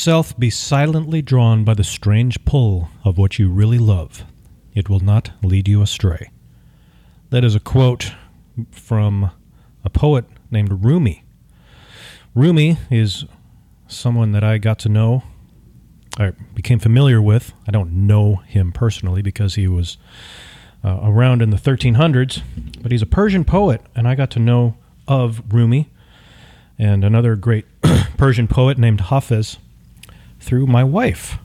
yourself be silently drawn by the strange pull of what you really love. It will not lead you astray. That is a quote from a poet named Rumi. Rumi is someone that I got to know, I became familiar with. I don't know him personally because he was uh, around in the 1300s, but he's a Persian poet, and I got to know of Rumi and another great Persian poet named Hafiz through my wife,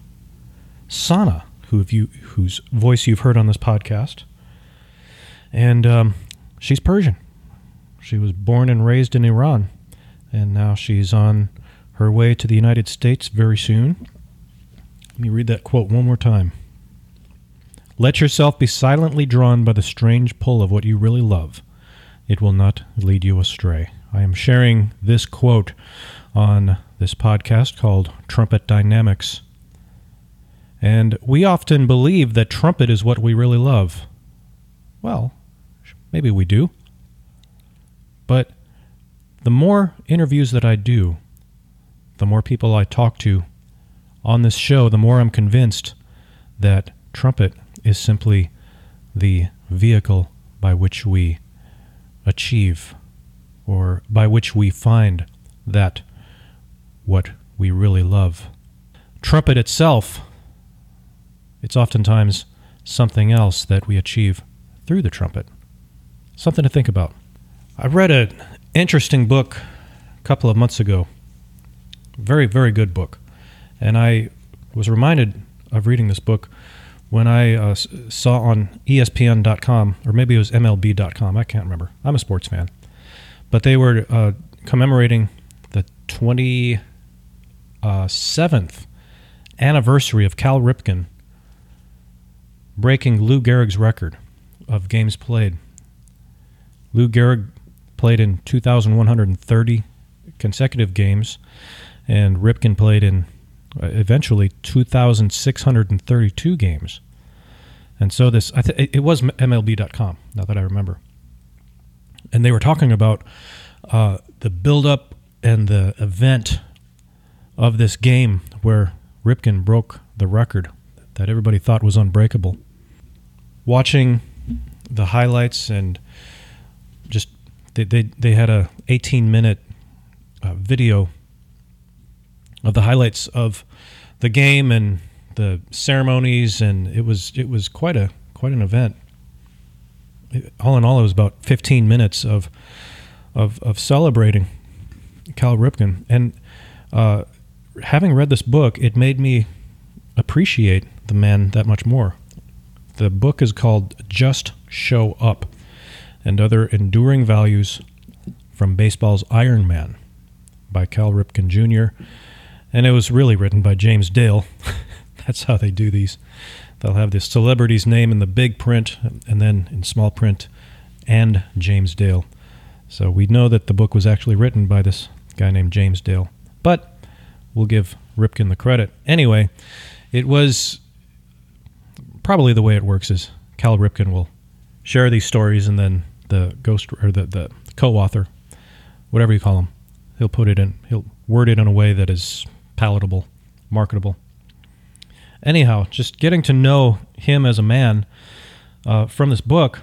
Sana, who you, whose voice you've heard on this podcast. And um, she's Persian. She was born and raised in Iran, and now she's on her way to the United States very soon. Let me read that quote one more time. Let yourself be silently drawn by the strange pull of what you really love. It will not lead you astray. I am sharing this quote on this podcast called Trumpet Dynamics. And we often believe that trumpet is what we really love. Well, maybe we do. But the more interviews that I do, the more people I talk to on this show, the more I'm convinced that trumpet is simply the vehicle by which we achieve or by which we find that what we really love. Trumpet itself, it's oftentimes something else that we achieve through the trumpet. Something to think about. I read an interesting book a couple of months ago. Very, very good book. And I was reminded of reading this book when I uh, saw on ESPN.com, or maybe it was MLB.com, I can't remember. I'm a sports fan. But they were uh, commemorating the 27th anniversary of Cal Ripken breaking Lou Gehrig's record of games played. Lou Gehrig played in 2,130 consecutive games, and Ripken played in uh, eventually 2,632 games. And so this, I th- it was MLB.com. Now that I remember, and they were talking about uh, the build-up and the event of this game where Ripken broke the record that everybody thought was unbreakable. Watching the highlights and just they they, they had a 18 minute uh, video of the highlights of the game and the ceremonies and it was it was quite a quite an event all in all, it was about 15 minutes of of, of celebrating Cal Ripken. And uh, having read this book, it made me appreciate the man that much more. The book is called Just Show Up and Other Enduring Values from Baseball's Iron Man by Cal Ripken Jr. And it was really written by James Dale. That's how they do these. They'll have the celebrity's name in the big print and then in small print and James Dale. So we know that the book was actually written by this guy named James Dale. But we'll give Ripken the credit. Anyway, it was probably the way it works is Cal Ripken will share these stories and then the ghost or the, the co-author, whatever you call him, he'll put it in, he'll word it in a way that is palatable, marketable anyhow, just getting to know him as a man uh, from this book,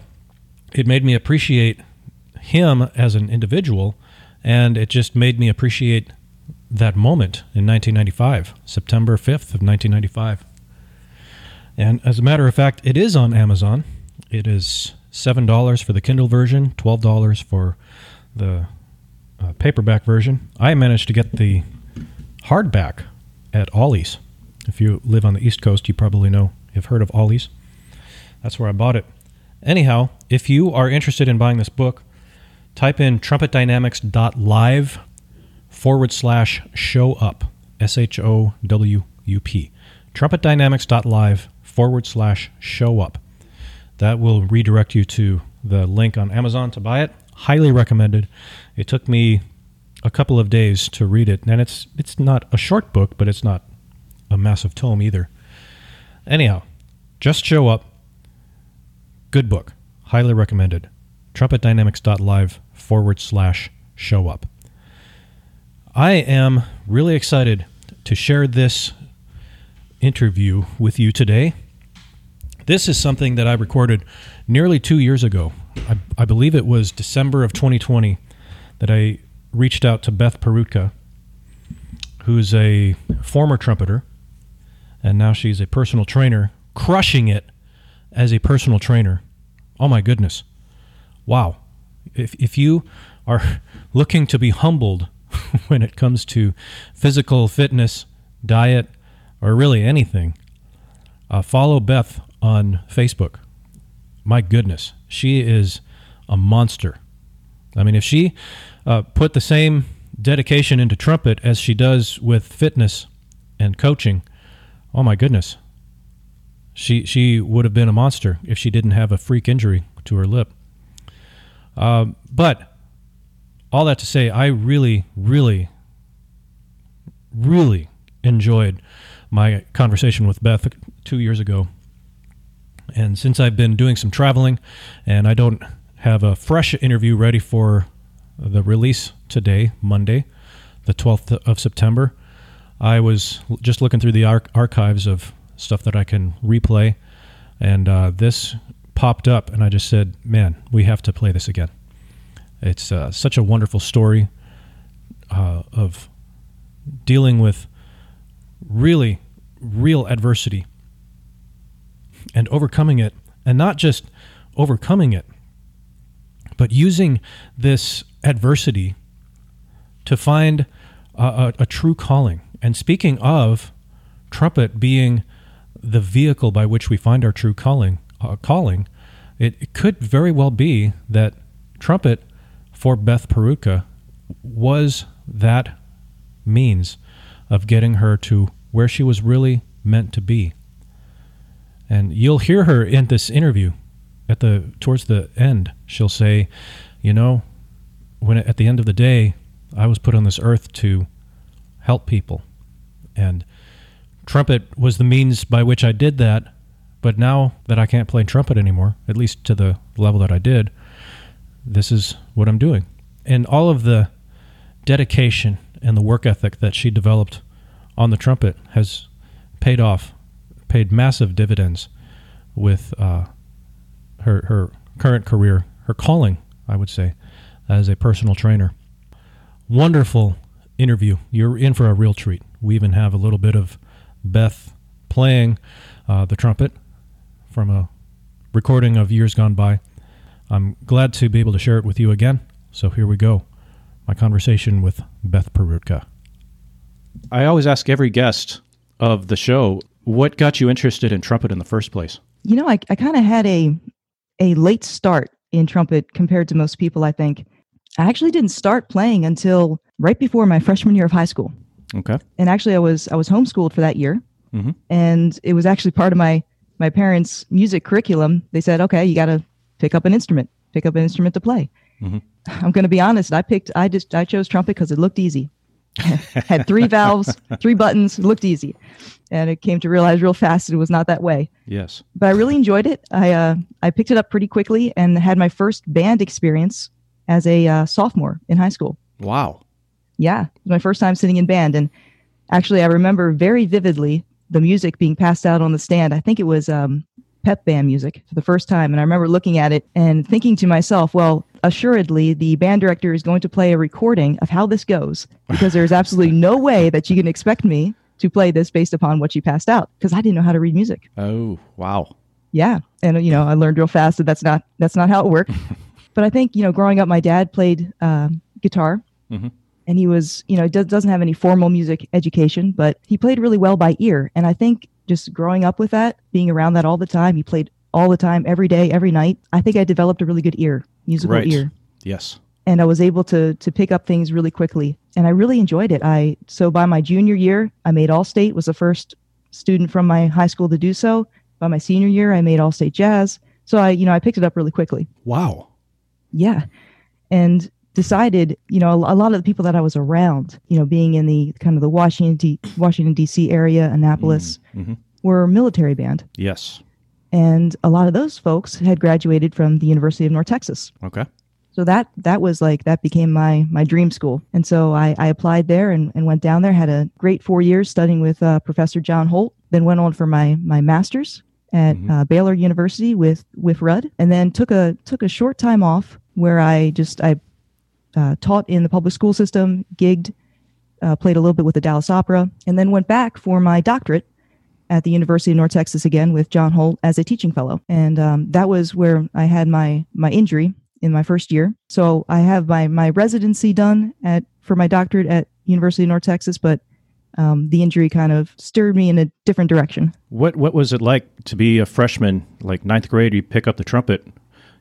it made me appreciate him as an individual, and it just made me appreciate that moment in 1995, September 5th of 1995. And as a matter of fact, it is on Amazon. It is $7 for the Kindle version, $12 for the uh, paperback version. I managed to get the hardback at Ollie's. If you live on the East Coast, you probably know, you've heard of Ollie's. That's where I bought it. Anyhow, if you are interested in buying this book, type in trumpetdynamics.live forward slash show up, S H O W U P. Trumpetdynamics.live forward slash show up. That will redirect you to the link on Amazon to buy it. Highly recommended. It took me a couple of days to read it, and it's it's not a short book, but it's not a massive tome either. Anyhow, just show up. Good book, highly recommended. Trumpetdynamics.live forward slash show up. I am really excited to share this interview with you today. This is something that I recorded nearly two years ago. I, I believe it was December of 2020 that I reached out to Beth Perutka, who's a former trumpeter, and now she's a personal trainer, crushing it as a personal trainer. Oh my goodness. Wow. If, if you are looking to be humbled when it comes to physical fitness, diet, or really anything, uh, follow Beth on Facebook. My goodness, she is a monster. I mean, if she uh, put the same dedication into trumpet as she does with fitness and coaching, oh my goodness, she she would have been a monster if she didn't have a freak injury to her lip. Uh, but all that to say, I really, really, really enjoyed my conversation with Beth two years ago. And since I've been doing some traveling and I don't have a fresh interview ready for the release today, Monday, the 12th of September, I was just looking through the ar- archives of stuff that I can replay. And uh, this popped up, and I just said, man, we have to play this again. It's uh, such a wonderful story uh, of dealing with really real adversity and overcoming it, and not just overcoming it, but using this adversity to find a, a, a true calling. And speaking of trumpet being the vehicle by which we find our true calling, uh, calling, it, it could very well be that trumpet for Beth Perutka was that means of getting her to where she was really meant to be. And you'll hear her in this interview at the towards the end. She'll say, "You know, when at the end of the day, I was put on this earth to help people." And trumpet was the means by which I did that. But now that I can't play trumpet anymore, at least to the level that I did, this is what I'm doing. And all of the dedication and the work ethic that she developed on the trumpet has paid off, paid massive dividends with uh, her her current career, her calling, I would say, as a personal trainer. Wonderful interview. You're in for a real treat. We even have a little bit of Beth playing uh, the trumpet from a recording of years gone by. I'm glad to be able to share it with you again. So here we go. My conversation with Beth Perutka. I always ask every guest of the show, what got you interested in trumpet in the first place? You know, I, I kind of had a a late start in trumpet compared to most people, I think. I actually didn't start playing until right before my freshman year of high school. Okay. And actually I was I was homeschooled for that year. Mm-hmm. And it was actually part of my my parents' music curriculum. They said, "Okay, you got to pick up an instrument, pick up an instrument to play. Mm-hmm. I'm going to be honest. I picked, I just, I chose trumpet because it looked easy. Had three valves, three buttons, looked easy. And it came to realize real fast it was not that way. Yes. But I really enjoyed it. I, uh, I picked it up pretty quickly and had my first band experience as a uh, sophomore in high school. Wow. Yeah. It was my first time sitting in band. And actually, I remember very vividly the music being passed out on the stand. I think it was um, pep band music for the first time. And I remember looking at it and thinking to myself, well, assuredly, the band director is going to play a recording of how this goes because there's absolutely no way that you can expect me to play this based upon what you passed out because I didn't know how to read music. Oh, wow. Yeah. And, you know, I learned real fast that that's not, that's not how it worked. but I think, you know, growing up, my dad played um, guitar. Mm-hmm. And he was, you know, does, doesn't have any formal music education, but he played really well by ear. And I think just growing up with that, being around that all the time, he played all the time, every day, every night. I think I developed a really good ear, musical Right. ear, Yes. and I was able to to pick up things really quickly. And I really enjoyed it. I so by my junior year, I made All State. Was the first student from my high school to do so. By my senior year, I made All State Jazz. So I, you know, I picked it up really quickly. Wow. Yeah. And decided, you know, a, a lot of the people that I was around, you know, being in the kind of the Washington D, Washington D.C. area, Annapolis, Mhm. were military band, Yes. and a lot of those folks had graduated from the University of North Texas. Okay. So that that was like that became my my dream school, and so I, I applied there and, and went down there. Had a great four years studying with uh, Professor John Holt. Then went on for my my master's at Mhm. uh, Baylor University with with Rudd, and then took a took a short time off where I just I uh, taught in the public school system, gigged, uh, played a little bit with the Dallas Opera, and then went back for my doctorate at the University of North Texas again with John Holt as a teaching fellow, and um, that was where I had my my injury in my first year. So I have my my residency done at for my doctorate at University of North Texas, but um, the injury kind of stirred me in a different direction. What What was it like to be a freshman, like ninth grade? You pick up the trumpet.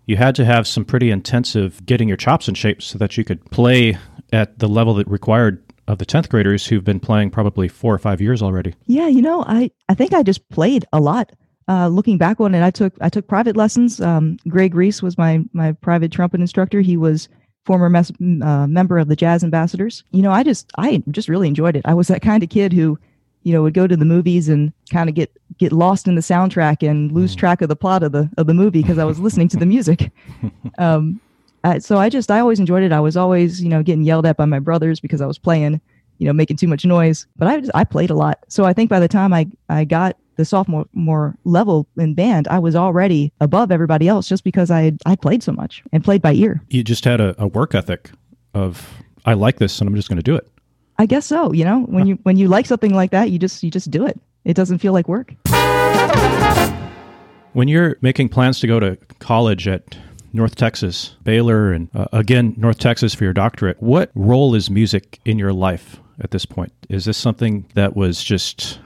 You had to have some pretty intensive getting your chops in shape so that you could play at the level that required of the tenth graders who've been playing probably four or five years already. Yeah, you know, I I think I just played a lot. Uh, looking back on it, I took I took private lessons. Um, Greg Reese was my my private trumpet instructor. He was former mes- uh, member of the Jazz Ambassadors. You know, I just I just really enjoyed it. I was that kind of kid who, you know, would go to the movies and kind of get get lost in the soundtrack and lose track of the plot of the of the movie because I was listening to the music. Um, uh, so I just I always enjoyed it. I was always you know getting yelled at by my brothers because I was playing, you know, making too much noise. But I just, I played a lot. So I think by the time I I got the sophomore more level in band, I was already above everybody else just because I had, I played so much and played by ear. You just had a, a work ethic of I like this and I'm just going to do it. I guess so. You know, when you when you like something like that, you just you just do it. It doesn't feel like work. When you're making plans to go to college at North Texas, Baylor, and uh, again, North Texas for your doctorate, what role is music in your life at this point? Is this something that was just,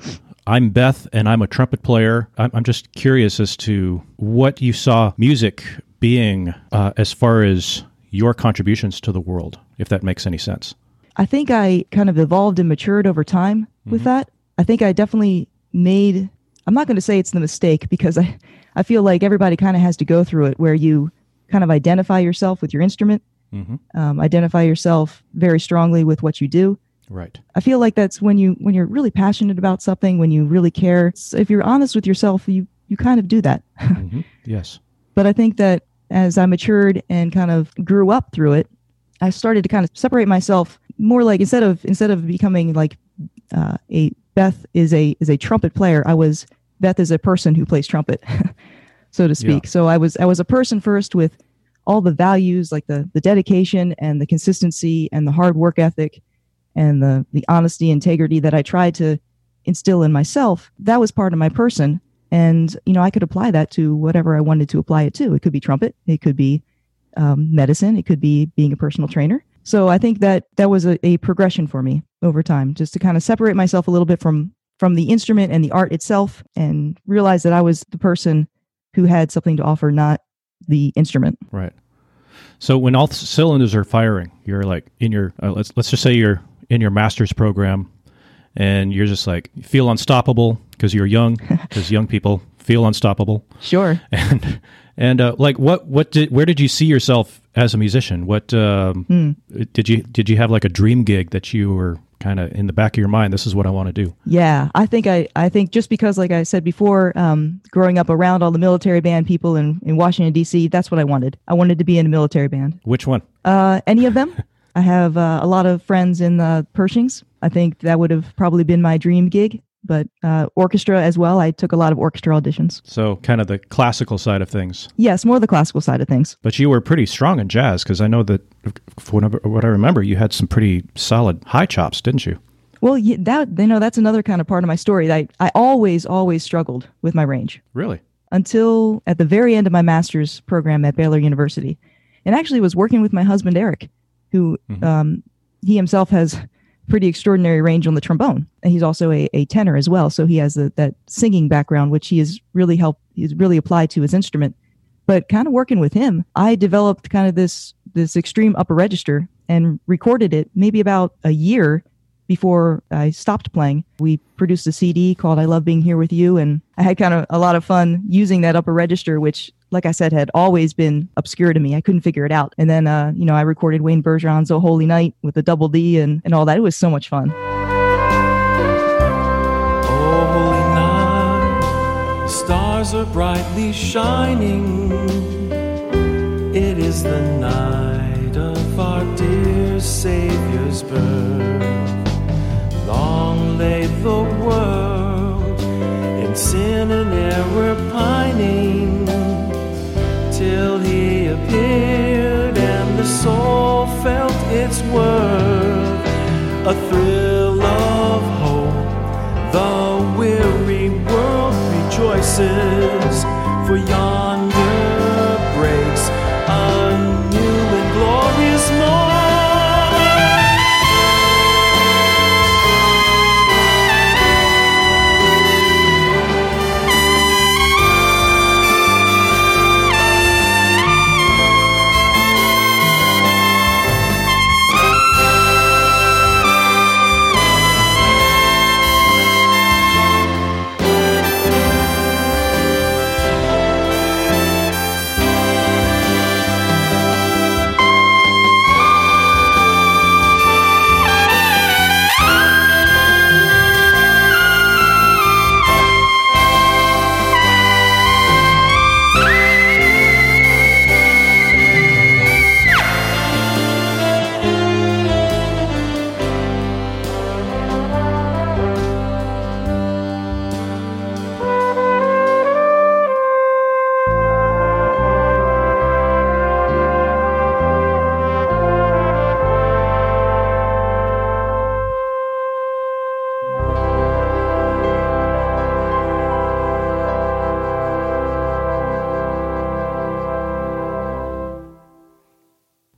I'm Beth and I'm a trumpet player? I'm, I'm just curious as to what you saw music being uh, as far as your contributions to the world, if that makes any sense. I think I kind of evolved and matured over time with that. I think I definitely made I'm not going to say it's the mistake because I I feel like everybody kind of has to go through it where you kind of identify yourself with your instrument, Mm-hmm. um, identify yourself very strongly with what you do. Right. I feel like that's when you when you're really passionate about something, when you really care. So if you're honest with yourself, you you kind of do that. hmm Yes. but I think that as I matured and kind of grew up through it, I started to kind of separate myself more like instead of instead of becoming like uh, a Beth is a is a trumpet player, I was Beth is a person who plays trumpet, so to speak. So I was I was a person first with all the values like the the dedication and the consistency and the hard work ethic and the the honesty integrity that I tried to instill in myself. That was part of my person. And you know i could apply that to whatever i wanted to apply it to. It could be trumpet. It could be um, medicine. It could be being a personal trainer so i think that that was a, a progression for me over time just to kind of separate myself a little bit from from the instrument and the art itself and realize that i was the person who had something to offer not the instrument. Right. So when all cylinders are firing, you're like in your uh, let's let's just say you're in your master's program, and you're just like you feel unstoppable because you're young, because young people feel unstoppable, sure. And and uh, like what what did where did you see yourself as a musician? What um, did you did you have like a dream gig that you were kind of in the back of your mind? This is what I want to do. Yeah, I think I, I think just because, like I said before, um, growing up around all the military band people in, in Washington D.C., that's what I wanted. I wanted to be in a military band. Which one? Uh, any of them? I have uh, a lot of friends in the Pershings. I think that would have probably been my dream gig. But uh, orchestra as well. I took a lot of orchestra auditions. So kind of the classical side of things. Yes, more the classical side of things. But you were pretty strong in jazz because I know that, for whatever, what I remember, you had some pretty solid high chops, didn't you? Well, yeah, that you know that's another kind of part of my story. I I always always struggled with my range. Really? until at the very end of my master's program at Baylor University, and actually was working with my husband Eric, who um, he himself has pretty extraordinary range on the trombone, and he's also a, a tenor as well. So he has the, that singing background, which he has really helped. He's really applied to his instrument. But kind of working with him, I developed kind of this this extreme upper register and recorded it maybe about a year before I stopped playing. We produced a CD called I Love Being Here with You. And I had kind of a lot of fun using that upper register, which like I said, had always been obscure to me. I couldn't figure it out. And then, uh, you know, I recorded Wayne Bergeron's "Oh Holy Night" with a double D and and all that. It was so much fun. Oh, holy night, the stars are brightly shining. It is the night of our dear Savior's birth. Long lay the world in sin and error pining,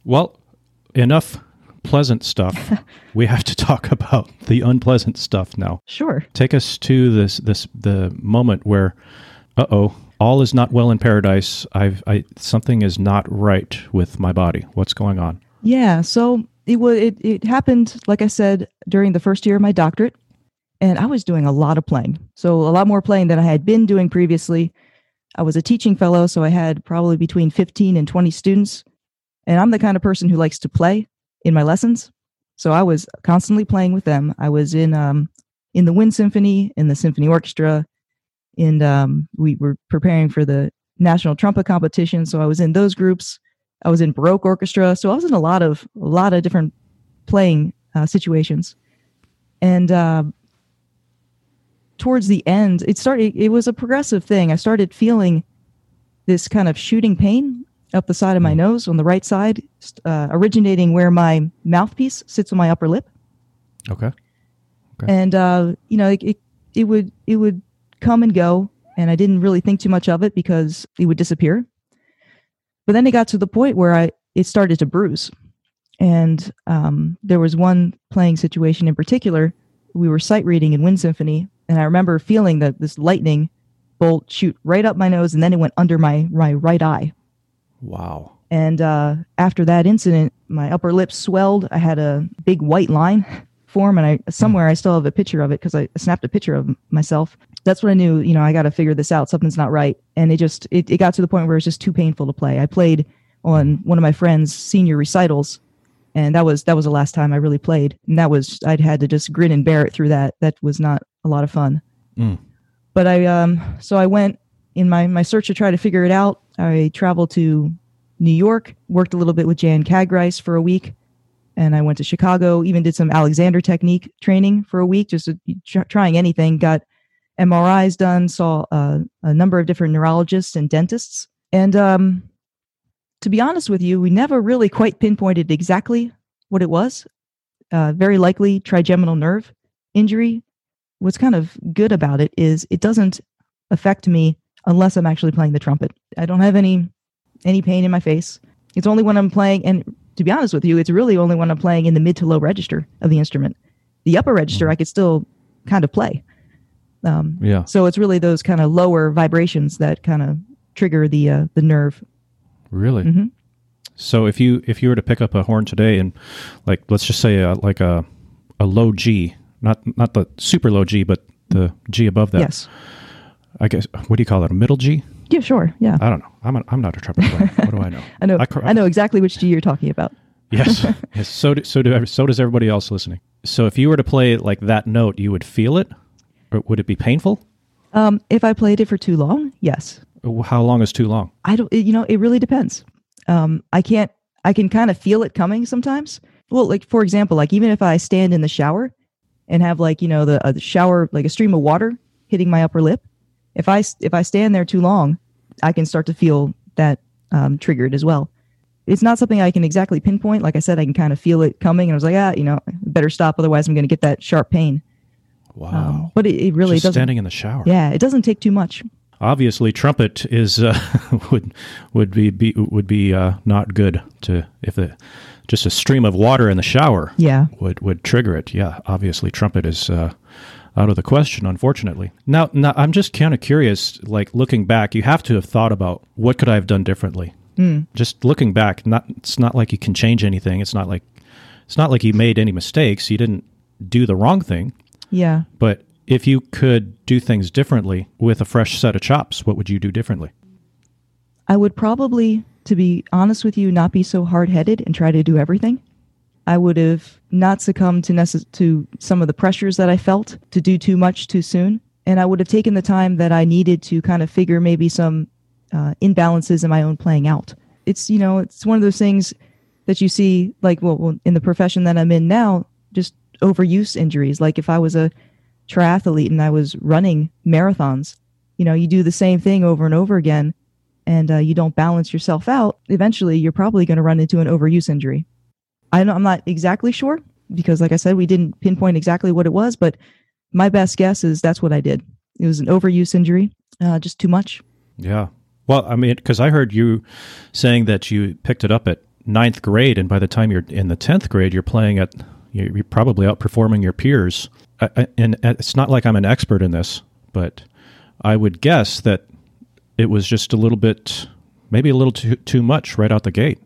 Well, enough pleasant stuff. we have to talk about the unpleasant stuff now. Sure. Take us to this this the moment where, uh oh, all is not well in paradise. I've I something is not right with my body. What's going on? Yeah. So it was. It, it happened, like I said, during the first year of my doctorate, and I was doing a lot of playing. So a lot more playing than I had been doing previously. I was a teaching fellow, so I had probably between 15 and 20 students. And I'm the kind of person who likes to play in my lessons. So I was constantly playing with them. I was in um, in the Wind Symphony, in the symphony orchestra, and um, we were preparing for the national trumpet competition. So I was in those groups. I was in Baroque orchestra. So I was in a lot of a lot of different playing uh, situations. And uh, towards the end, it started. It was a progressive thing. I started feeling this kind of shooting pain up the side of my nose on the right side, uh, originating where my mouthpiece sits on my upper lip. Okay. And uh, you know, it, it it would it would come and go, and I didn't really think too much of it because it would disappear. But then it got to the point where I it started to bruise, and um, there was one playing situation in particular. We were sight reading in Wind Symphony, and I remember feeling that this lightning bolt shoot right up my nose, and then it went under my my right eye. Wow. And uh, after that incident, my upper lip swelled. I had a big white line form, and I somewhere I still have a picture of it because I snapped a picture of myself. That's when I knew, you know, I got to figure this out. Something's not right. And it just it, it got to the point where it's just too painful to play. I played on one of my friend's senior recitals, and that was that was the last time I really played. And that was I'd had to just grin and bear it through that. That was not a lot of fun. Mm. But I um so I went in my my search to try to figure it out. I traveled to New York, worked a little bit with Jan Kagarice for a week, and I went to Chicago. Even did some Alexander technique training for a week, just tr- trying anything. Got MRIs done, saw uh, a number of different neurologists and dentists, and um, to be honest with you, we never really quite pinpointed exactly what it was. Uh, very likely trigeminal nerve injury. What's kind of good about it is it doesn't affect me unless I'm actually playing the trumpet. I don't have any any pain in my face. It's only when I'm playing, and to be honest with you, it's really only when I'm playing in the mid to low register of the instrument. The upper register, I could still kind of play. Um, Yeah. So it's really those kind of lower vibrations that kind of trigger the uh, the nerve. Really? Mhm. So if you if you were to pick up a horn today and like let's just say a, like a a low G, not not the super low G, but the G above that. Yes. I guess what do you call it? A middle G? Yeah, sure. Yeah. I don't know. I'm, a, I'm not a trumpet player. what do I know? I know. I I, know exactly which G you're talking about. Yes. yes. So do, so do so does everybody else listening. So if you were to play like that note, you would feel it, or would it be painful? Um, if I played it for too long, yes. How long is too long? I don't. You know, it really depends. Um, I can't. I can kind of feel it coming sometimes. Well, like for example, like even if I stand in the shower and have like you know the, uh, the shower like a stream of water hitting my upper lip, if I if I stand there too long, I can start to feel that um, triggered as well. It's not something I can exactly pinpoint. Like I said, I can kind of feel it coming, and I was like, ah, you know, better stop, otherwise I'm going to get that sharp pain. Wow. Um, but it, it really Just doesn't. standing in the shower. Yeah, it doesn't take too much. Obviously, trumpet is uh, would would be, be would be uh, not good to if the just a stream of water in the shower Yeah. would would trigger it. Yeah, obviously, trumpet is uh, out of the question. Unfortunately, now, now I'm just kind of curious. Like looking back, you have to have thought about what could I have done differently. Hmm. Just looking back, not it's not like you can change anything. It's not like it's not like you made any mistakes. You didn't do the wrong thing. Yeah. But if you could do things differently with a fresh set of chops, what would you do differently? I would probably, to be honest with you, not be so hard headed and try to do everything. I would have not succumbed to necess- to some of the pressures that I felt to do too much too soon, and I would have taken the time that I needed to kind of figure maybe some uh, imbalances in my own playing out. It's you know it's one of those things that you see like well, in the profession that I'm in now, just overuse injuries. Like if I was a triathlete and I was running marathons, you know, you do the same thing over and over again and uh, you don't balance yourself out, eventually you're probably going to run into an overuse injury. I know I'm not exactly sure because, like I said, we didn't pinpoint exactly what it was, but my best guess is that's what I did. It was an overuse injury, uh, just too much. Yeah. Well, I mean, because I heard you saying that you picked it up at ninth grade, and by the time you're in the tenth grade, you're playing at you're probably outperforming your peers. I, and it's not like I'm an expert in this, but I would guess that it was just a little bit, maybe a little too too much right out the gate.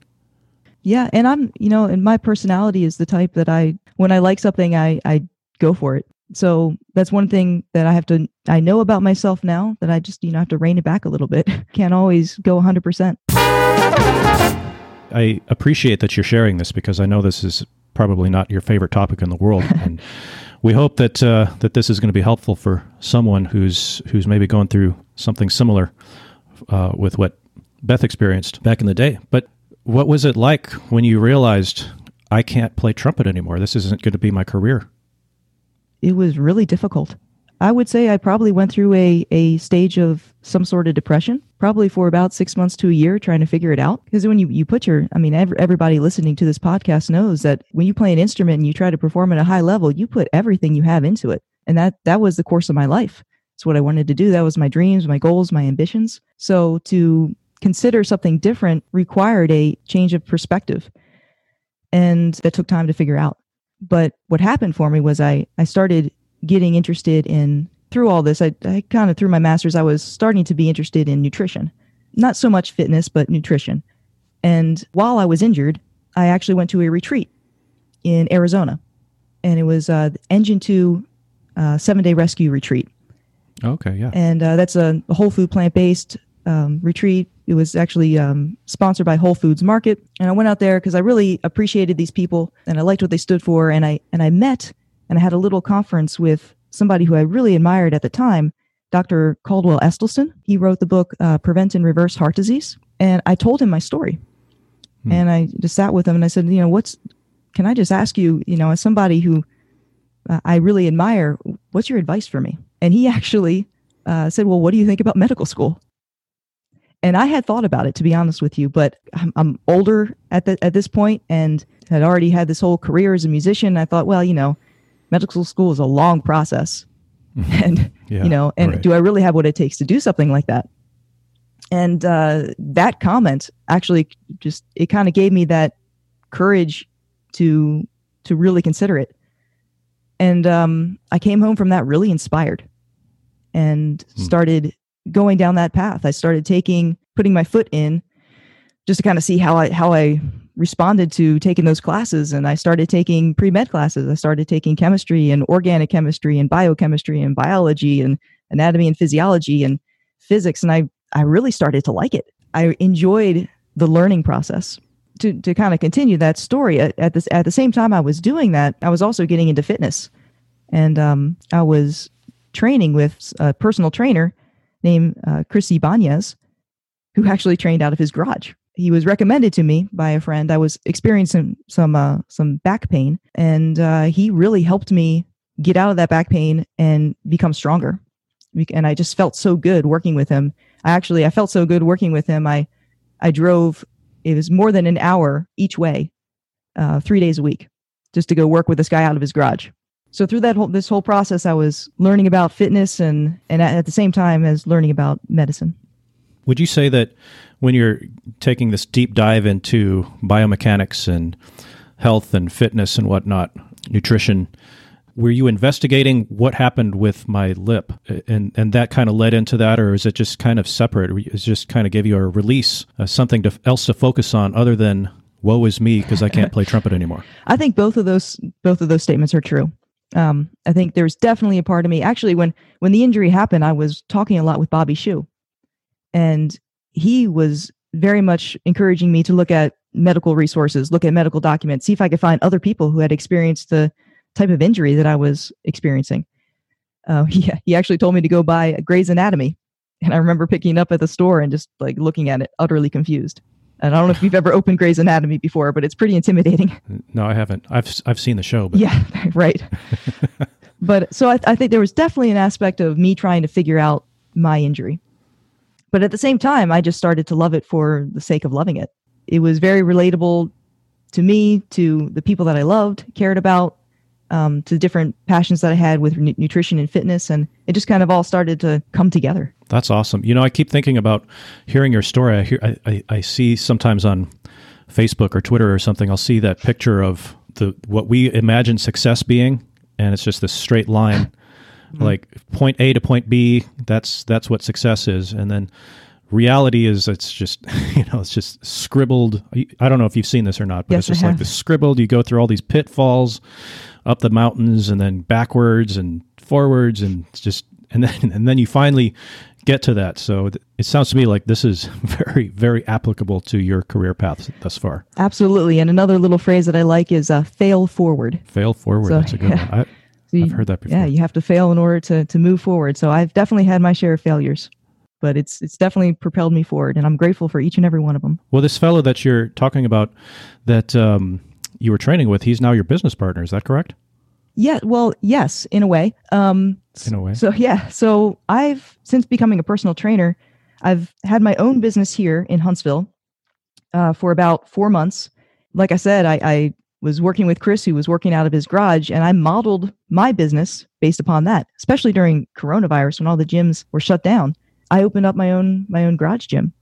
Yeah, and I'm, you know, and my personality is the type that I, when I like something, I, I go for it. So that's one thing that I have to, I know about myself now that I just, you know, have to rein it back a little bit. Can't always go 100%. I appreciate that you're sharing this because I know this is probably not your favorite topic in the world, and we hope that uh, that this is going to be helpful for someone who's who's maybe going through something similar uh, with what Beth experienced back in the day. But what was it like when you realized I can't play trumpet anymore? This isn't going to be my career. It was really difficult. I would say I probably went through a, a stage of some sort of depression, probably for about six months to a year, trying to figure it out. Because when you, you put your, I mean, ev- everybody listening to this podcast knows that when you play an instrument and you try to perform at a high level, you put everything you have into it. And that, that was the course of my life. It's what I wanted to do. That was my dreams, my goals, my ambitions. So to consider something different required a change of perspective. And that took time to figure out. But what happened for me was I, I started getting interested in through all this i, I kind of through my master's i was starting to be interested in nutrition not so much fitness but nutrition and while i was injured i actually went to a retreat in arizona and it was uh, the engine 2 uh, seven day rescue retreat Okay, yeah. and uh, that's a whole food plant based um, retreat. It was actually um, sponsored by Whole Foods Market, and I went out there because I really appreciated these people and I liked what they stood for. And I and I met and I had a little conference with somebody who I really admired at the time, Dr. Caldwell Esselstyn. He wrote the book uh, Prevent and Reverse Heart Disease, and I told him my story, and I just sat with him and I said, you know, what's can I just ask you, you know, as somebody who uh, I really admire, what's your advice for me? And he actually uh, said, well, what do you think about medical school? And I had thought about it, to be honest with you, but I'm, I'm older at the, at this point and had already had this whole career as a musician. I thought, well, you know, medical school is a long process, and Yeah, you know, and right. do I really have what it takes to do something like that? And uh, that comment actually just it kind of gave me that courage to to really consider it. And um, I came home from that really inspired, and Hmm. started going down that path. I started taking putting my foot in just to kind of see how I how I responded to taking those classes and I started taking pre-med classes. I started taking chemistry and organic chemistry and biochemistry and biology and anatomy and physiology and physics and I I really started to like it. I enjoyed the learning process. To, to kind of continue that story at, at this at the same time I was doing that, I was also getting into fitness, and um, I was training with a personal trainer named uh, Chris Ibanez, who actually trained out of his garage. He was recommended to me by a friend. I was experiencing some uh, some back pain, and uh, he really helped me get out of that back pain and become stronger. And I just felt so good working with him. I actually I felt so good working with him. I I drove it was more than an hour each way, uh, three days a week, just to go work with this guy out of his garage. So through that whole this whole process, I was learning about fitness and and at the same time as learning about medicine. Would you say that when you're taking this deep dive into biomechanics and health and fitness and whatnot, nutrition, were you investigating what happened with my lip? And and that kind of led into that or is it just kind of separate? Is just kind of give you a release uh, something to, else to focus on other than woe is me because i can't play trumpet anymore. I think both of those both of those statements are true um, i think there's definitely a part of me actually when when the injury happened i was talking a lot with bobby Shew, and he was very much encouraging me to look at medical resources look at medical documents see if i could find other people who had experienced the type of injury that I was experiencing. Uh, he, he actually told me to go buy Gray's Anatomy. And I remember picking up at the store and just like looking at it, utterly confused. And I don't know if you've ever opened Gray's Anatomy before, but it's pretty intimidating. No, I haven't. I've I've seen the show. But. Yeah, right. but so I, I think there was definitely an aspect of me trying to figure out my injury. But at the same time, I just started to love it for the sake of loving it. It was very relatable to me, to the people that I loved, cared about, um, to different passions that I had with n- nutrition and fitness, and it just kind of all started to come together. That's awesome. You know, I keep thinking about hearing your story. I hear, I, I, I see sometimes on Facebook or Twitter or something. I'll see that picture of the what we imagine success being, and it's just this straight line, mm-hmm. like point A to point B. That's that's what success is, and then reality is it's just you know it's just scribbled i don't know if you've seen this or not but yes, it's just like the scribbled you go through all these pitfalls up the mountains and then backwards and forwards and just and then and then you finally get to that. So it sounds to me like this is very very applicable to your career path thus far. Absolutely. And another little phrase that I like is uh, fail forward. Fail forward. So, That's a good yeah. one. I, have heard that before. Yeah, you have to fail in order to to move forward. So I've definitely had my share of failures. But it's it's definitely propelled me forward, and I'm grateful for each and every one of them. Well, this fellow that you're talking about, that um, you were training with, he's now your business partner. Is that correct? Yeah, well, yes, in a way. Um, in a way. So yeah, so I've since becoming a personal trainer, I've had my own business here in Huntsville uh, for about four months. Like I said, I, I was working with Chris, who was working out of his garage, and I modeled my business based upon that. Especially during coronavirus, when all the gyms were shut down, I opened up my own my own garage gym,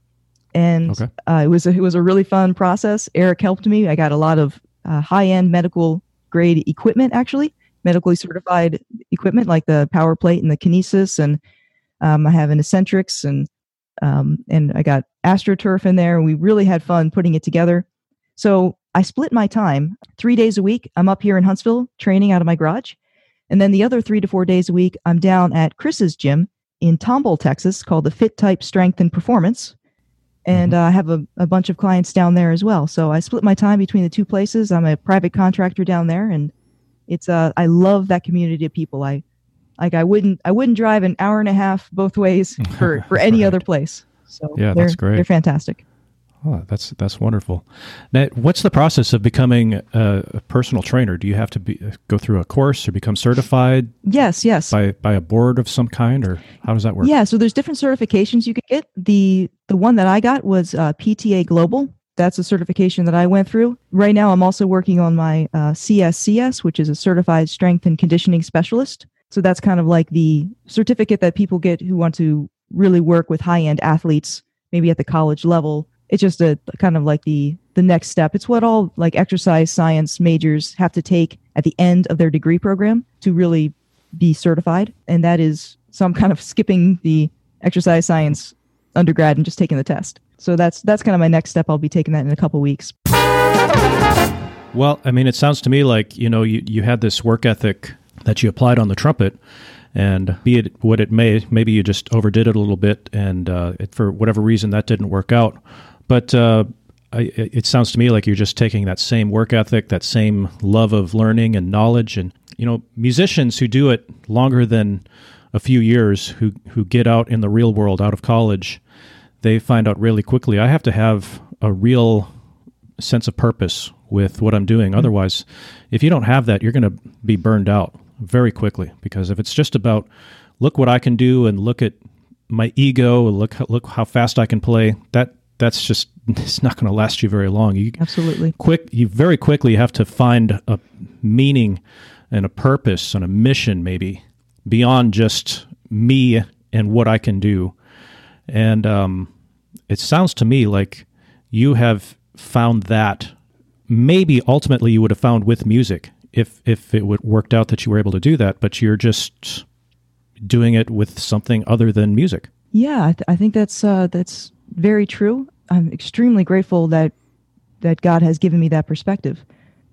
and okay. uh, it was a, it was a really fun process. Eric helped me. I got a lot of uh, high end medical grade equipment actually medically certified equipment like the power plate and the kinesis and um, i have an eccentrics and um, and i got astroturf in there and we really had fun putting it together. So i split my time. Three days a week i'm up here in huntsville training out of my garage and then the other three to four days a week i'm down at chris's gym in tomball texas called the fit type strength and performance and mm-hmm. uh, I have a, a bunch of clients down there as well. So I split my time between the two places. I'm a private contractor down there, and it's uh, I love that community of people. I like I wouldn't I wouldn't drive an hour and a half both ways for for any right. other place. So yeah, that's great. They're fantastic. Oh, that's that's wonderful. Now, what's the process of becoming a, personal trainer? Do you have to be, go through a course or become certified? Yes, yes. By by a board of some kind, or how does that work? Yeah, so there's different certifications you can get. the The one that I got was uh, PTA Global. That's a certification that I went through. Right now, I'm also working on my uh, CSCS, which is a Certified Strength and Conditioning Specialist. So that's kind of like the certificate that people get who want to really work with high end athletes, maybe at the college level it's just a kind of like the the next step. It's what all like exercise science majors have to take at the end of their degree program to really be certified, and that is so I'm kind of skipping the exercise science undergrad and just taking the test. So that's that's kind of my next step. I'll be taking that in a couple weeks. Well, I mean, it sounds to me like you know you you had this work ethic that you applied on the trumpet, And be it what it may, maybe you just overdid it a little bit, and uh, it, for whatever reason that didn't work out. But uh, I, it sounds to me like you're just taking that same work ethic, that same love of learning and knowledge, and you know, musicians who do it longer than a few years, who who get out in the real world, out of college, they find out really quickly. I have to have a real sense of purpose with what I'm doing. Mm-hmm. Otherwise, if you don't have that, you're going to be burned out very quickly. Because if it's just about look what I can do and look at my ego, look look how fast I can play, that that's just it's not going to last you very long. You absolutely quick. You very quickly have to find a meaning and a purpose and a mission, maybe beyond just me and what I can do. And um, it sounds to me like you have found that. Maybe ultimately you would have found with music if if it would worked out that you were able to do that, but you're just doing it with something other than music. Yeah, I, th- I think that's uh, that's very true. I'm extremely grateful that that God has given me that perspective.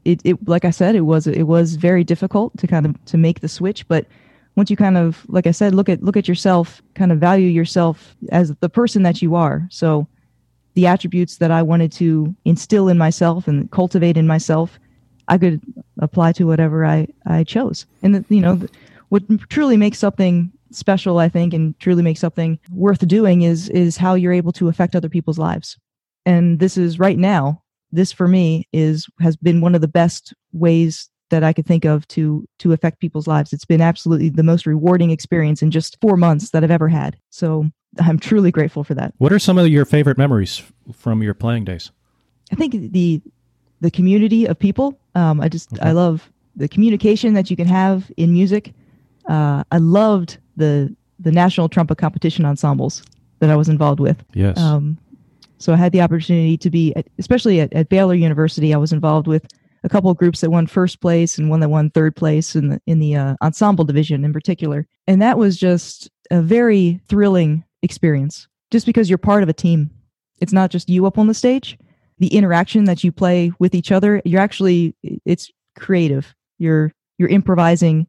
It, it like I said, it was it was very difficult to kind of to make the switch, but once you kind of like I said, look at look at yourself, kind of value yourself as the person that you are. So the attributes that I wanted to instill in myself and cultivate in myself, I could apply to whatever I I chose. And the, you know, what truly makes something special, I think, and truly makes something worth doing is is how you're able to affect other people's lives. And this is right now. This for me is has been one of the best ways that I could think of to to affect people's lives. It's been absolutely the most rewarding experience in just four months that I've ever had. So I'm truly grateful for that. What are some of your favorite memories from your playing days? I think the the community of people. Um, I just okay. I love the communication that you can have in music. Uh, I loved the the national trumpet competition ensembles that I was involved with. Yes. Um, so I had the opportunity to be, at, especially at, at Baylor University, I was involved with a couple of groups that won first place and one that won third place in the in the uh, ensemble division in particular. And that was just a very thrilling experience, just because you're part of a team. It's not just you up on the stage. The interaction that you play with each other, you're actually it's creative. You're you're improvising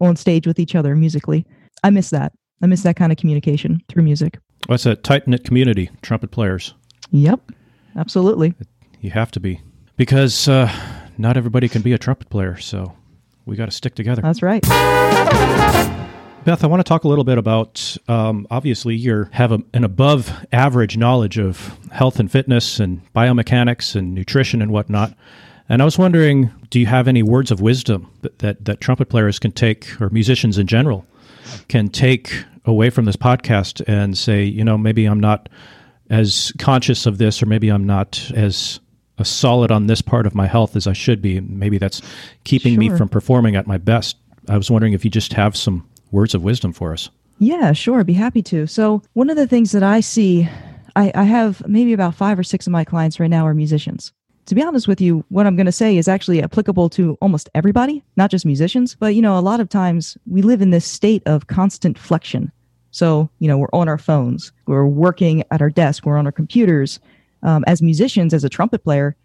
on stage with each other musically. I miss that. I miss that kind of communication through music. Well, it's a tight knit community, trumpet players. Yep, absolutely. You have to be because uh, not everybody can be a trumpet player, so we got to stick together. That's right. Beth, I want to talk a little bit about. Um, obviously, you have a, an above average knowledge of health and fitness and biomechanics and nutrition and whatnot. And I was wondering, do you have any words of wisdom that, that, that trumpet players can take, or musicians in general, can take away from this podcast and say, you know, maybe I'm not as conscious of this, or maybe I'm not as a solid on this part of my health as I should be. Maybe that's keeping sure. me from performing at my best. I was wondering if you just have some words of wisdom for us. Yeah, sure. I'd be happy to. So, one of the things that I see, I, I have maybe about five or six of my clients right now are musicians. To be honest with you, what I'm going to say is actually applicable to almost everybody, not just musicians. But, you know, a lot of times we live in this state of constant flexion. So, you know, we're on our phones, we're working at our desk, we're on our computers, um, as musicians, as a trumpet player,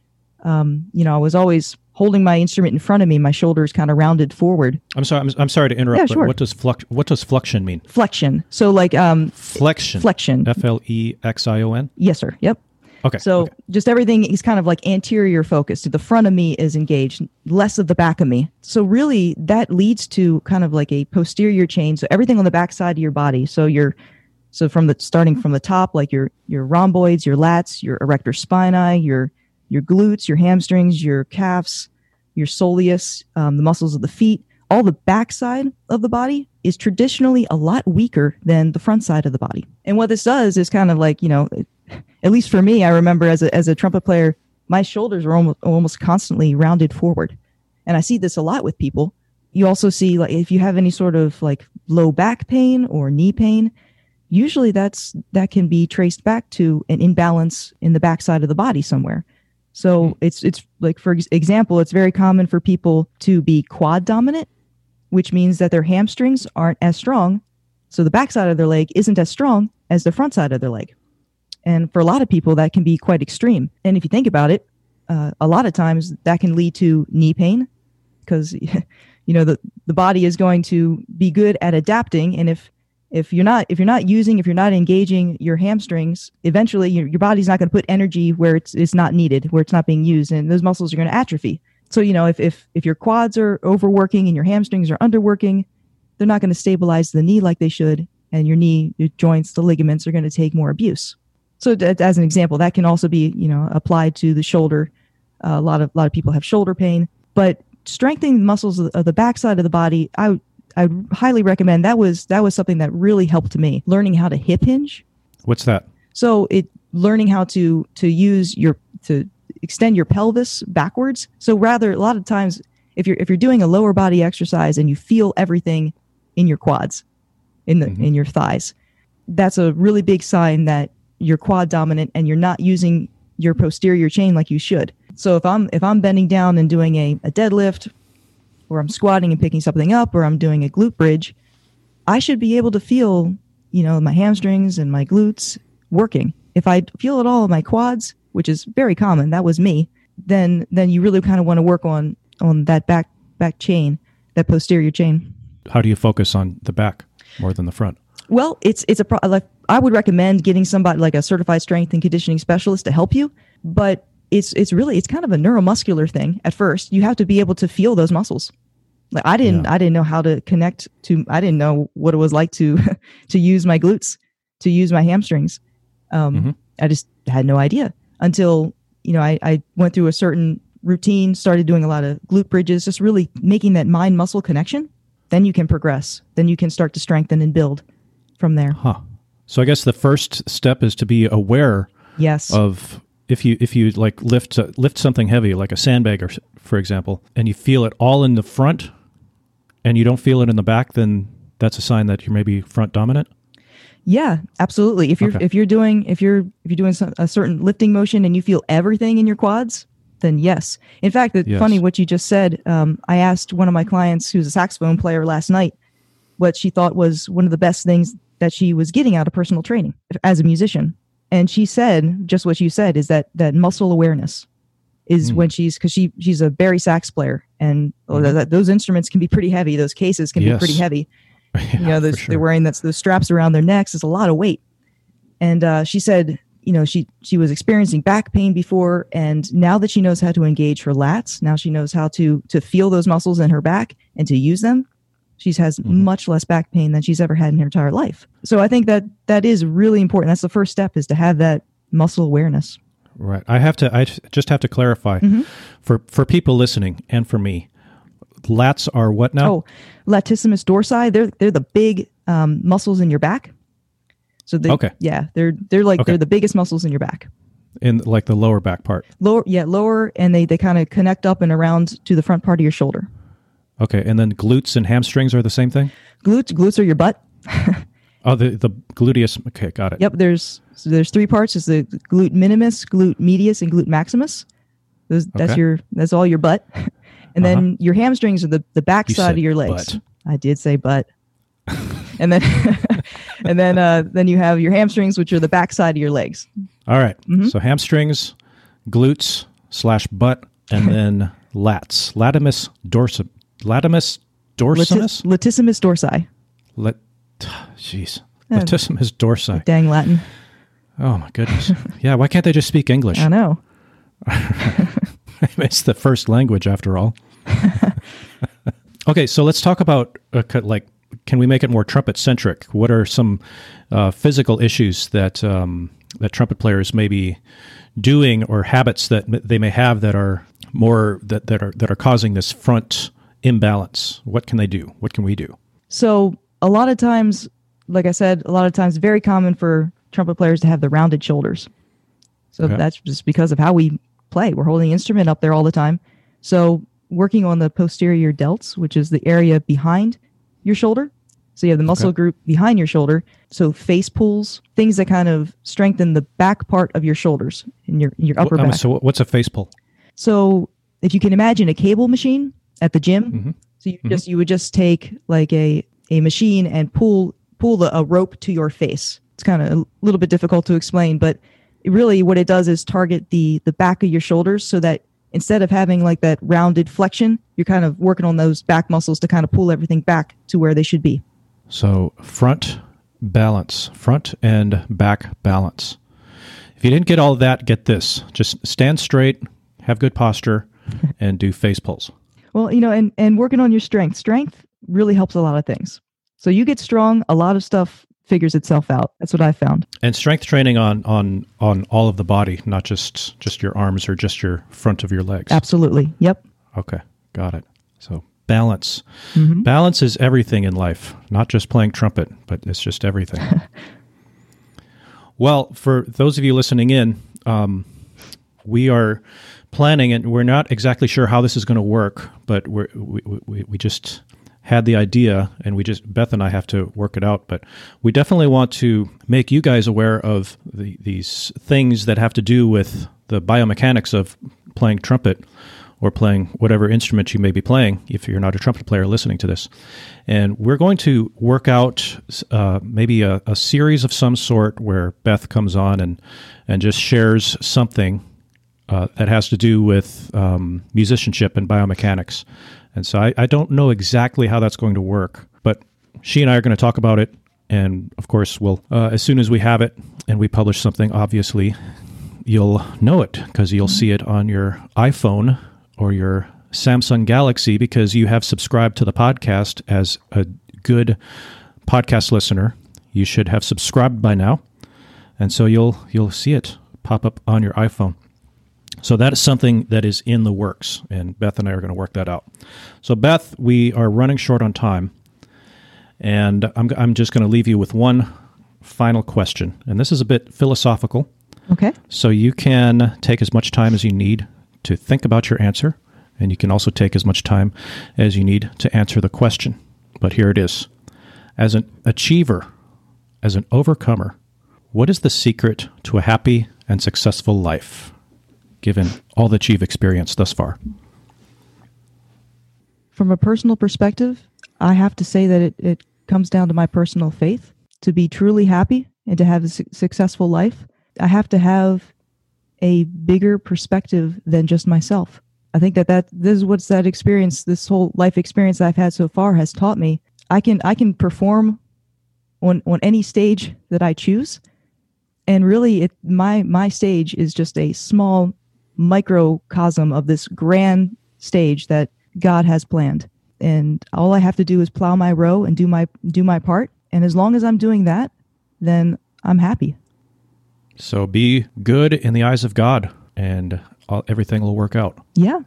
um, you know, I was always holding my instrument in front of me, my shoulders kind of rounded forward. I'm sorry. I'm, I'm sorry to interrupt. Yeah, sure. what does flux? What does flexion mean? Flexion. So like um, flexion. Flexion. F L E X I O N. Yes, sir. Yep. Okay. So okay. just everything is kind of like anterior focused. So the front of me is engaged, less of the back of me. So really, that leads to kind of like a posterior chain. So everything on the back side of your body. So you're so from the starting from the top, like your your rhomboids, your lats, your erector spinae, your your glutes, your hamstrings, your calves, your soleus, um, the muscles of the feet, all the backside of the body is traditionally a lot weaker than the front side of the body. And what this does is kind of like, you know, at least for me, I remember as a, as a trumpet player, my shoulders were almost, almost constantly rounded forward. And I see this a lot with people. You also see like if you have any sort of like low back pain or knee pain, usually that's that can be traced back to an imbalance in the backside of the body somewhere. So mm-hmm. it's it's like for example, it's very common for people to be quad dominant, which means that their hamstrings aren't as strong, so the backside of their leg isn't as strong as the front side of their leg. And for a lot of people, that can be quite extreme. And if you think about it, uh, a lot of times that can lead to knee pain because you know the the body is going to be good at adapting. And if if you're not if you're not using if you're not engaging your hamstrings eventually your, your body's not going to put energy where it's, it's not needed where it's not being used and those muscles are going to atrophy. So you know if, if if your quads are overworking and your hamstrings are underworking they're not going to stabilize the knee like they should and your knee your joints the ligaments are going to take more abuse so as an example that can also be you know applied to the shoulder uh, a lot of a lot of people have shoulder pain but strengthening the muscles of the, of the backside of the body i I highly recommend that was that was something that really helped me learning how to hip hinge. What's that? So it learning how to to use your to extend your pelvis backwards. So rather a lot of times if you're if you're doing a lower body exercise and you feel everything in your quads, in the Mhm. in your thighs, that's a really big sign that you're quad dominant and you're not using your posterior chain like you should. So if I'm if I'm bending down and doing a, a deadlift or I'm squatting and picking something up or I'm doing a glute bridge, I should be able to feel, you know, my hamstrings and my glutes working. If I feel it all in my quads, which is very common, that was me, then then you really kind of want to work on on that back back chain, that posterior chain. How do you focus on the back more than the front? Well, it's it's a pro- like I would recommend getting somebody like a certified strength and conditioning specialist to help you, but it's it's really it's kind of a neuromuscular thing at first. You have to be able to feel those muscles. Like I didn't Yeah. I didn't know how to connect to I didn't know what it was like to to use my glutes, to use my hamstrings. Um Mhm. I just had no idea until, you know, I I went through a certain routine, started doing a lot of glute bridges, just really making that mind muscle connection. Then you can progress. Then you can start to strengthen and build from there. Huh. So I guess the first step is to be aware Yes. of if you if you like lift uh, lift something heavy like a sandbag or for example and you feel it all in the front and you don't feel it in the back then that's a sign that you're maybe front dominant Yeah, absolutely. If you're Okay. if you're doing if you're if you're doing some, a certain lifting motion and you feel everything in your quads, then yes. In fact, it's Yes. funny what you just said. Um, I asked one of my clients who's a saxophone player last night what she thought was one of the best things that she was getting out of personal training as a musician, and she said just what you said is that that muscle awareness is Hmm. when she's because she she's a bari sax player and oh, Mhm. that, those instruments can be pretty heavy. Those cases can Yes. be pretty heavy Yeah, you know those, sure. they're wearing that's those straps around their necks is a lot of weight and uh, she said you know she she was experiencing back pain before and now that she knows how to engage her lats now she knows how to to feel those muscles in her back and to use them she has Mhm. much less back pain than she's ever had in her entire life so i think that that is really important that's the first step is to have that muscle awareness right i have to i just have to clarify Mhm. for for people listening and for me lats are what now Oh, latissimus dorsi. They're they're the big um, muscles in your back. So they, Okay. yeah, they're they're like Okay. they're the biggest muscles in your back. in like the lower back part Lower, yeah, lower, and they they kind of connect up and around to the front part of your shoulder. Okay and then glutes and hamstrings are the same thing Glutes, glutes are your butt. oh the the gluteus okay got it Yep, there's so there's three parts. It's the glute minimus, glute medius, and glute maximus. Those, That's your that's all your butt, and then your hamstrings are the the back You side of your legs. butt. I did say butt. and then and then uh, then you have your hamstrings, which are the back side of your legs. All right. Mm-hmm. So hamstrings, glutes slash butt, and then lats. Latimus dorsum. Latimus dorsimus. Latissimus dorsi. Let. Jeez. Latissimus dorsi. Dang Latin. Oh my goodness. yeah. Why can't they just speak English? I know. it's the first language after all. okay, so let's talk about uh, like, can we make it more trumpet centric? What are some uh, physical issues that um, that trumpet players may be doing, or habits that m- they may have that are more that, that are that are causing this front imbalance? What can they do? What can we do? So a lot of times, like I said, a lot of times very common for trumpet players to have the rounded shoulders. So Okay. that's just because of how we play. We're holding the instrument up there all the time. So working on the posterior delts, which is the area behind your shoulder. So you have the muscle Okay. group behind your shoulder. So face pulls, things that kind of strengthen the back part of your shoulders in your in your upper Um, back. so, what's a face pull? So if you can imagine a cable machine at the gym, Mhm. so you just you would just take like a a machine and pull pull the, a rope to your face. It's kind of a little bit difficult to explain, but really what it does is target the the back of your shoulders so that instead of having like that rounded flexion, you're kind of working on those back muscles to kind of pull everything back to where they should be. So front balance, front and back balance. If you didn't get all of that, get this. Just stand straight, have good posture, and do face pulls. Well, you know, and and working on your strength. Strength really helps a lot of things. So you get strong, a lot of stuff figures itself out. That's what I found. And strength training on on on all of the body, not just just your arms or just your front of your legs. Absolutely. Yep. Okay, got it. So balance. Mm-hmm. Balance is everything in life, not just playing trumpet, but it's just everything. well, for those of you listening in, um, we are planning, and we're not exactly sure how this is going to work, but we, we, we just had the idea and we just beth and i have to work it out but we definitely want to make you guys aware of the, these things that have to do with the biomechanics of playing trumpet or playing whatever instrument you may be playing if you're not a trumpet player listening to this. And we're going to work out uh, maybe a, a, series of some sort where Beth comes on and, and just shares something uh, that has to do with um, musicianship and biomechanics. And so I, I don't know exactly how that's going to work, but she and I are going to talk about it. And of course, we'll, uh, as soon as we have it and we publish something, obviously, you'll know it because you'll see it on your iPhone or your Samsung Galaxy because you have subscribed to the podcast as a good podcast listener. You should have subscribed by now. And so you'll you'll see it pop up on your iPhone. So that is something that is in the works, and Beth and I are going to work that out. So, Beth, we are running short on time, and I'm, I'm just going to leave you with one final question. And this is a bit philosophical. Okay. So, you can take as much time as you need to think about your answer, and you can also take as much time as you need to answer the question. But here it is As an achiever, as an overcomer, what is the secret to a happy and successful life, given all that you've experienced thus far? From a personal perspective, I have to say that it, it comes down to my personal faith. To be truly happy and to have a su- successful life, I have to have a bigger perspective than just myself. I think that that this is what's that experience, this whole life experience that I've had so far has taught me. I can I can perform on on any stage that I choose, and really, it my my stage is just a small microcosm of this grand stage that God has planned. And all I have to do is plow my row and do my do my part. And as long as I'm doing that, then I'm happy. So be good in the eyes of God, and all, everything will work out. Yeah,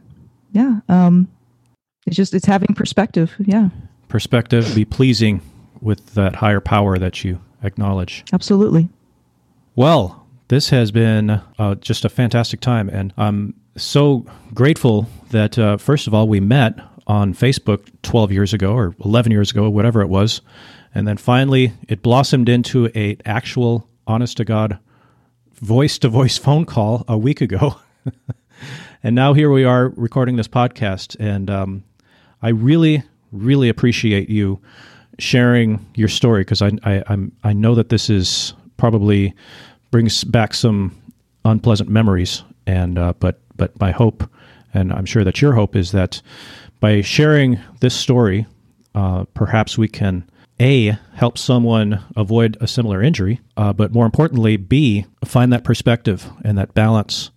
yeah. Um, it's just it's having perspective. Yeah, perspective. Be pleasing with that higher power that you acknowledge. Absolutely. Well, this has been uh, just a fantastic time, and I'm so grateful that uh, first of all we met on Facebook 12 years ago or 11 years ago, whatever it was, and then finally it blossomed into a actual, honest to God voice to voice phone call a week ago. and now here we are recording this podcast. And um, I really, really appreciate you sharing your story because I, I, I'm, I know that this is probably brings back some unpleasant memories. And uh, but but my hope, and I'm sure that your hope is that by sharing this story, uh, perhaps we can a, help someone avoid a similar injury, uh, but more importantly, B, find that perspective and that balance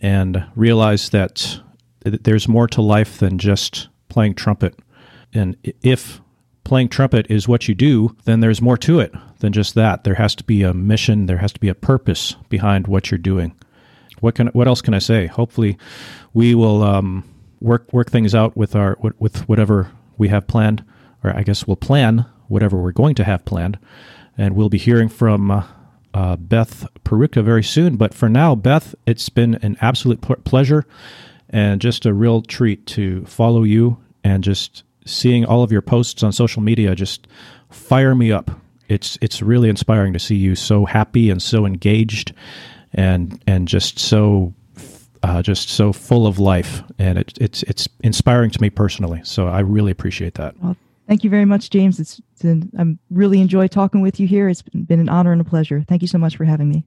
and realize that there's more to life than just playing trumpet. And if playing trumpet is what you do, then there's more to it than just that. There has to be a mission, there has to be a purpose behind what you're doing. What can what else can I say? Hopefully, we will um, work work things out with our with whatever we have planned, or I guess we'll plan whatever we're going to have planned. And we'll be hearing from uh, uh, Beth Peruka very soon. But for now, Beth, it's been an absolute pleasure and just a real treat to follow you and just seeing all of your posts on social media just fire me up. It's it's really inspiring to see you so happy and so engaged and and just so uh, just so full of life, and it, it's it's inspiring to me personally. So I really appreciate that. Well, Thank you very much, James. It's been, I'm really enjoy talking with you here. It's been an honor and a pleasure. Thank you so much for having me.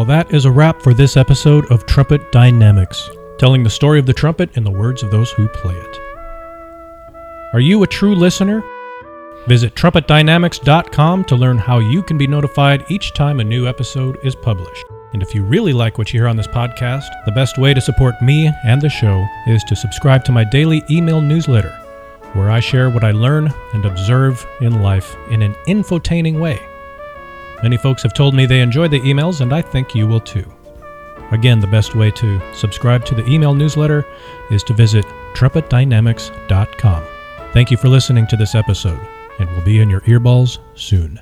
Well, that is a wrap for this episode of Trumpet Dynamics, telling the story of the trumpet in the words of those who play it. Are you a true listener? Visit trumpetdynamics.com to learn how you can be notified each time a new episode is published. And if you really like what you hear on this podcast, the best way to support me and the show is to subscribe to my daily email newsletter, where I share what I learn and observe in life in an infotaining way. Many folks have told me they enjoy the emails, and I think you will too. Again, the best way to subscribe to the email newsletter is to visit trumpetdynamics.com. Thank you for listening to this episode, and we'll be in your earballs soon.